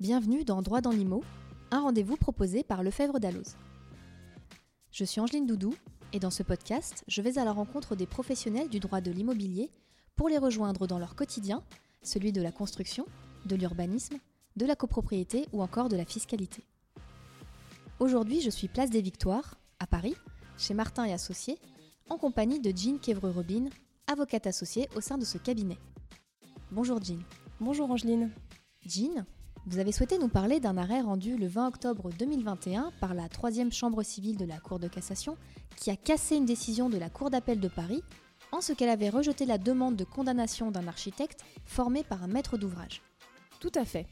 Bienvenue dans Droit dans l'IMO, un rendez-vous proposé par Lefebvre Dalloz. Je suis Angeline Doudou et dans ce podcast, je vais à la rencontre des professionnels du droit de l'immobilier pour les rejoindre dans leur quotidien, celui de la construction, de l'urbanisme, de la copropriété ou encore de la fiscalité. Aujourd'hui, je suis place des Victoires, à Paris, chez Martin et Associés, en compagnie de Jean Quévreux-Robin, avocate associée au sein de ce cabinet. Bonjour Jean. Bonjour Angeline. Jean, vous avez souhaité nous parler d'un arrêt rendu le 20 octobre 2021 par la troisième chambre civile de la Cour de cassation qui a cassé une décision de la Cour d'appel de Paris en ce qu'elle avait rejeté la demande de condamnation d'un architecte formé par un maître d'ouvrage. Tout à fait.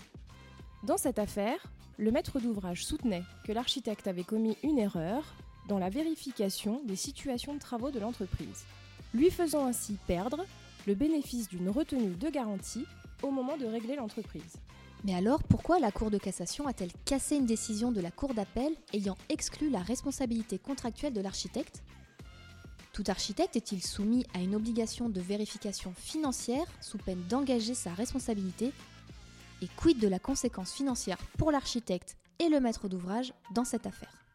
Dans cette affaire, le maître d'ouvrage soutenait que l'architecte avait commis une erreur dans la vérification des situations de travaux de l'entreprise, lui faisant ainsi perdre le bénéfice d'une retenue de garantie au moment de régler l'entreprise. Mais alors, pourquoi la Cour de cassation a-t-elle cassé une décision de la Cour d'appel ayant exclu la responsabilité contractuelle de l'architecte? Tout architecte est-il soumis à une obligation de vérification financière sous peine d'engager sa responsabilité? Et quid de la conséquence financière pour l'architecte et le maître d'ouvrage dans cette affaire?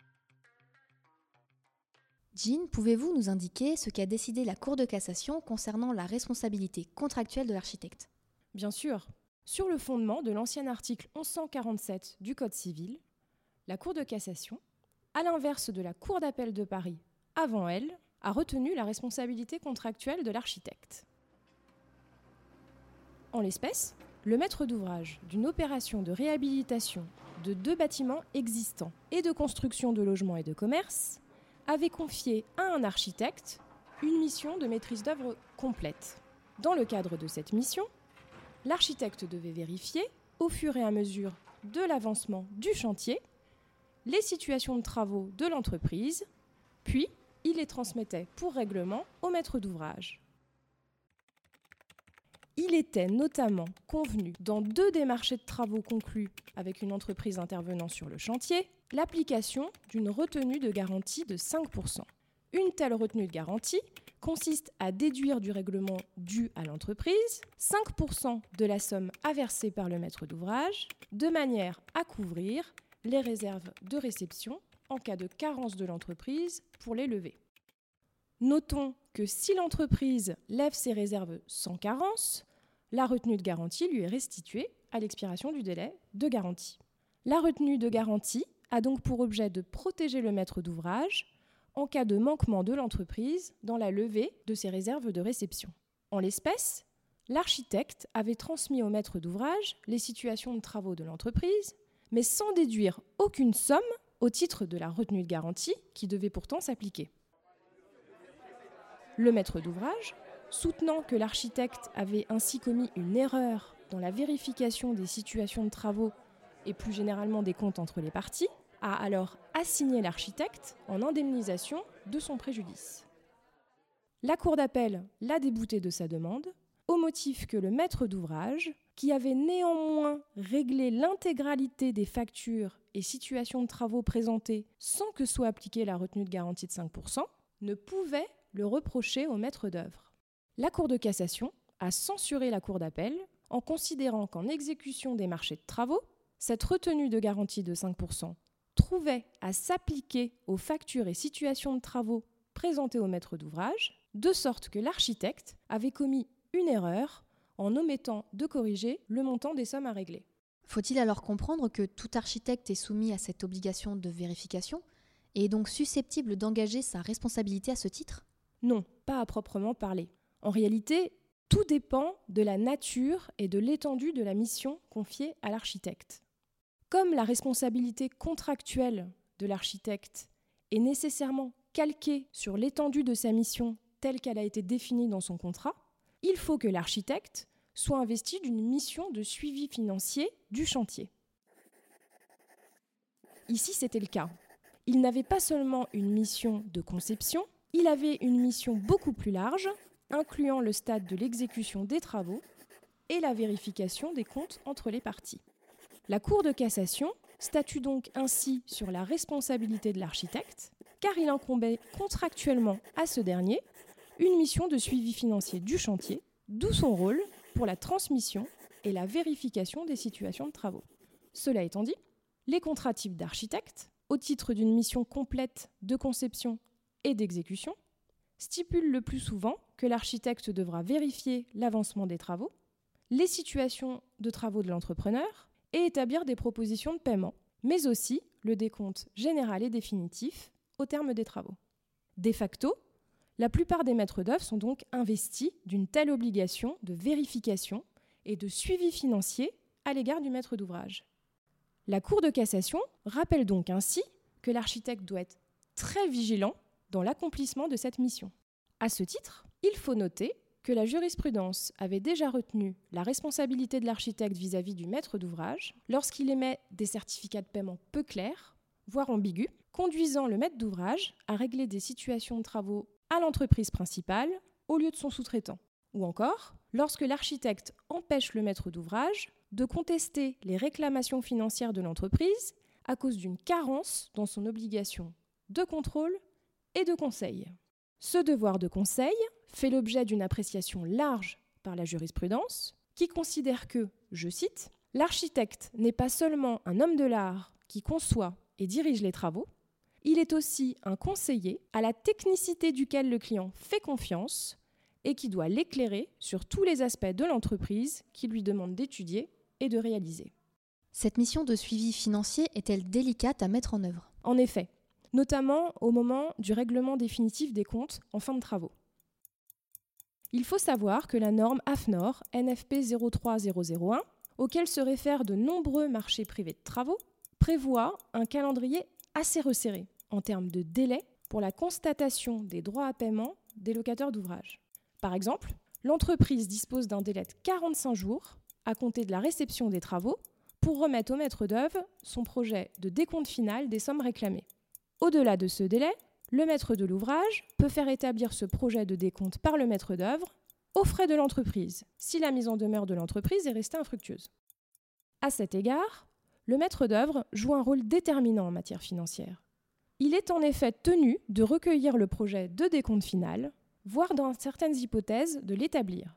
Jean, pouvez-vous nous indiquer ce qu'a décidé la Cour de cassation concernant la responsabilité contractuelle de l'architecte? Bien sûr, sur le fondement de l'ancien article 1147 du Code civil, la Cour de cassation, à l'inverse de la Cour d'appel de Paris avant elle, a retenu la responsabilité contractuelle de l'architecte. En l'espèce, le maître d'ouvrage d'une opération de réhabilitation de deux bâtiments existants et de construction de logements et de commerces avait confié à un architecte une mission de maîtrise d'œuvre complète. Dans le cadre de cette mission, l'architecte devait vérifier, au fur et à mesure de l'avancement du chantier, les situations de travaux de l'entreprise, puis il les transmettait pour règlement au maître d'ouvrage. Il était notamment convenu dans deux des marchés de travaux conclus avec une entreprise intervenant sur le chantier l'application d'une retenue de garantie de 5%. Une telle retenue de garantie consiste à déduire du règlement dû à l'entreprise 5% de la somme versée par le maître d'ouvrage, de manière à couvrir les réserves de réception en cas de carence de l'entreprise pour les lever. Notons que si l'entreprise lève ses réserves sans carence, la retenue de garantie lui est restituée à l'expiration du délai de garantie. La retenue de garantie a donc pour objet de protéger le maître d'ouvrage en cas de manquement de l'entreprise dans la levée de ses réserves de réception. En l'espèce, l'architecte avait transmis au maître d'ouvrage les situations de travaux de l'entreprise, mais sans déduire aucune somme au titre de la retenue de garantie qui devait pourtant s'appliquer. Le maître d'ouvrage, soutenant que l'architecte avait ainsi commis une erreur dans la vérification des situations de travaux et plus généralement des comptes entre les parties, a alors assigné l'architecte en indemnisation de son préjudice. La Cour d'appel l'a débouté de sa demande au motif que le maître d'ouvrage, qui avait néanmoins réglé l'intégralité des factures et situations de travaux présentées sans que soit appliquée la retenue de garantie de 5%, ne pouvait le reprocher au maître d'œuvre. La Cour de cassation a censuré la Cour d'appel en considérant qu'en exécution des marchés de travaux, cette retenue de garantie de 5% trouvait à s'appliquer aux factures et situations de travaux présentées au maître d'ouvrage, de sorte que l'architecte avait commis une erreur en omettant de corriger le montant des sommes à régler. Faut-il alors comprendre que tout architecte est soumis à cette obligation de vérification et est donc susceptible d'engager sa responsabilité à ce titre? Non, pas à proprement parler. En réalité, tout dépend de la nature et de l'étendue de la mission confiée à l'architecte. Comme la responsabilité contractuelle de l'architecte est nécessairement calquée sur l'étendue de sa mission telle qu'elle a été définie dans son contrat, il faut que l'architecte soit investi d'une mission de suivi financier du chantier. Ici, c'était le cas. Il n'avait pas seulement une mission de conception, il avait une mission beaucoup plus large, incluant le stade de l'exécution des travaux et la vérification des comptes entre les parties. La Cour de cassation statue donc ainsi sur la responsabilité de l'architecte, car il incombait contractuellement à ce dernier une mission de suivi financier du chantier, d'où son rôle pour la transmission et la vérification des situations de travaux. Cela étant dit, les contrats types d'architecte, au titre d'une mission complète de conception et d'exécution, stipulent le plus souvent que l'architecte devra vérifier l'avancement des travaux, les situations de travaux de l'entrepreneur et établir des propositions de paiement, mais aussi le décompte général et définitif au terme des travaux. De facto, la plupart des maîtres d'œuvre sont donc investis d'une telle obligation de vérification et de suivi financier à l'égard du maître d'ouvrage. La Cour de cassation rappelle donc ainsi que l'architecte doit être très vigilant dans l'accomplissement de cette mission. À ce titre, il faut noter que la jurisprudence avait déjà retenu la responsabilité de l'architecte vis-à-vis du maître d'ouvrage lorsqu'il émet des certificats de paiement peu clairs, voire ambigus, conduisant le maître d'ouvrage à régler des situations de travaux à l'entreprise principale au lieu de son sous-traitant. Ou encore, lorsque l'architecte empêche le maître d'ouvrage de contester les réclamations financières de l'entreprise à cause d'une carence dans son obligation de contrôle et de conseil. Ce devoir de conseil fait l'objet d'une appréciation large par la jurisprudence, qui considère que, je cite, l'architecte n'est pas seulement un homme de l'art qui conçoit et dirige les travaux, il est aussi un conseiller à la technicité duquel le client fait confiance et qui doit l'éclairer sur tous les aspects de l'entreprise qu'il lui demande d'étudier et de réaliser. Cette mission de suivi financier est-elle délicate à mettre en œuvre? En effet, notamment au moment du règlement définitif des comptes en fin de travaux. Il faut savoir que la norme AFNOR NFP 03001, auquel se réfèrent de nombreux marchés privés de travaux, prévoit un calendrier assez resserré en termes de délai pour la constatation des droits à paiement des locataires d'ouvrages. Par exemple, l'entreprise dispose d'un délai de 45 jours à compter de la réception des travaux pour remettre au maître d'œuvre son projet de décompte final des sommes réclamées. Au-delà de ce délai, le maître de l'ouvrage peut faire établir ce projet de décompte par le maître d'œuvre aux frais de l'entreprise, si la mise en demeure de l'entreprise est restée infructueuse. À cet égard, le maître d'œuvre joue un rôle déterminant en matière financière. Il est en effet tenu de recueillir le projet de décompte final, voire dans certaines hypothèses de l'établir.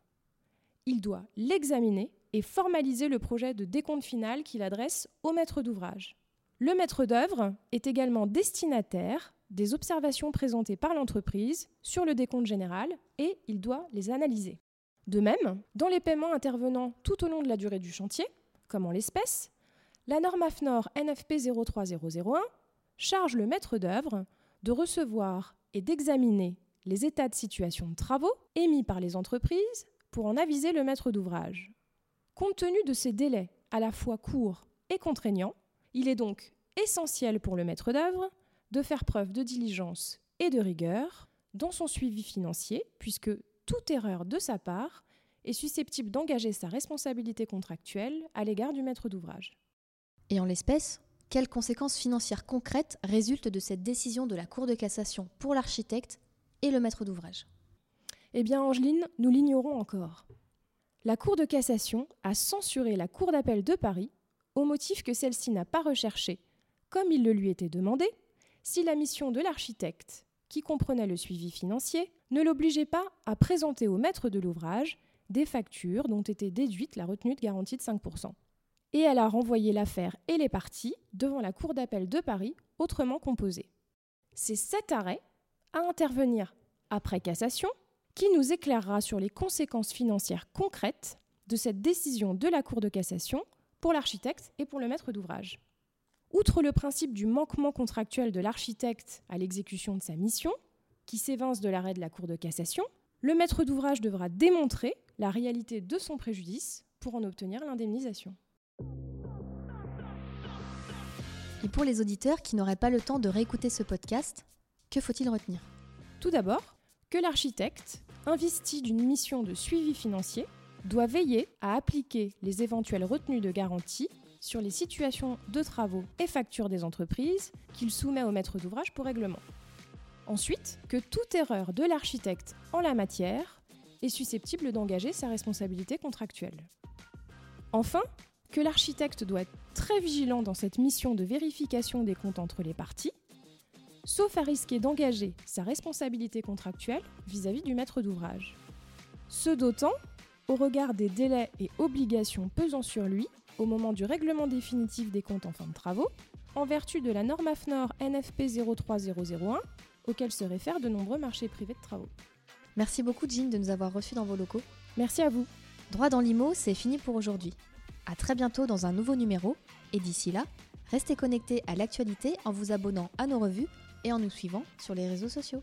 Il doit l'examiner et formaliser le projet de décompte final qu'il adresse au maître d'ouvrage. Le maître d'œuvre est également destinataire des observations présentées par l'entreprise sur le décompte général et il doit les analyser. De même, dans les paiements intervenant tout au long de la durée du chantier, comme en l'espèce, la norme AFNOR NFP 03001 charge le maître d'œuvre de recevoir et d'examiner les états de situation de travaux émis par les entreprises pour en aviser le maître d'ouvrage. Compte tenu de ces délais à la fois courts et contraignants, il est donc essentiel pour le maître d'œuvre de faire preuve de diligence et de rigueur dans son suivi financier, puisque toute erreur de sa part est susceptible d'engager sa responsabilité contractuelle à l'égard du maître d'ouvrage. Et en l'espèce, quelles conséquences financières concrètes résultent de cette décision de la Cour de cassation pour l'architecte et le maître d'ouvrage? Eh bien, Angeline, nous l'ignorons encore. La Cour de cassation a censuré la Cour d'appel de Paris au motif que celle-ci n'a pas recherché, comme il le lui était demandé, si la mission de l'architecte, qui comprenait le suivi financier, ne l'obligeait pas à présenter au maître de l'ouvrage des factures dont était déduite la retenue de garantie de 5%. Et elle a renvoyé l'affaire et les parties devant la Cour d'appel de Paris, autrement composée. C'est cet arrêt, à intervenir après cassation, qui nous éclairera sur les conséquences financières concrètes de cette décision de la Cour de cassation pour l'architecte et pour le maître d'ouvrage. Outre le principe du manquement contractuel de l'architecte à l'exécution de sa mission, qui s'évince de l'arrêt de la Cour de cassation, le maître d'ouvrage devra démontrer la réalité de son préjudice pour en obtenir l'indemnisation. Et pour les auditeurs qui n'auraient pas le temps de réécouter ce podcast, que faut-il retenir? Tout d'abord, que l'architecte, investi d'une mission de suivi financier, doit veiller à appliquer les éventuelles retenues de garantie sur les situations de travaux et factures des entreprises qu'il soumet au maître d'ouvrage pour règlement. Ensuite, que toute erreur de l'architecte en la matière est susceptible d'engager sa responsabilité contractuelle. Enfin, que l'architecte doit être très vigilant dans cette mission de vérification des comptes entre les parties, sauf à risquer d'engager sa responsabilité contractuelle vis-à-vis du maître d'ouvrage. Ce d'autant au regard des délais et obligations pesant sur lui au moment du règlement définitif des comptes en fin de travaux, en vertu de la norme AFNOR NFP 03001, auquel se réfèrent de nombreux marchés privés de travaux. Merci beaucoup Jean de nous avoir reçus dans vos locaux. Merci à vous. Droit dans l'IMO, c'est fini pour aujourd'hui. À très bientôt dans un nouveau numéro, et d'ici là, restez connectés à l'actualité en vous abonnant à nos revues et en nous suivant sur les réseaux sociaux.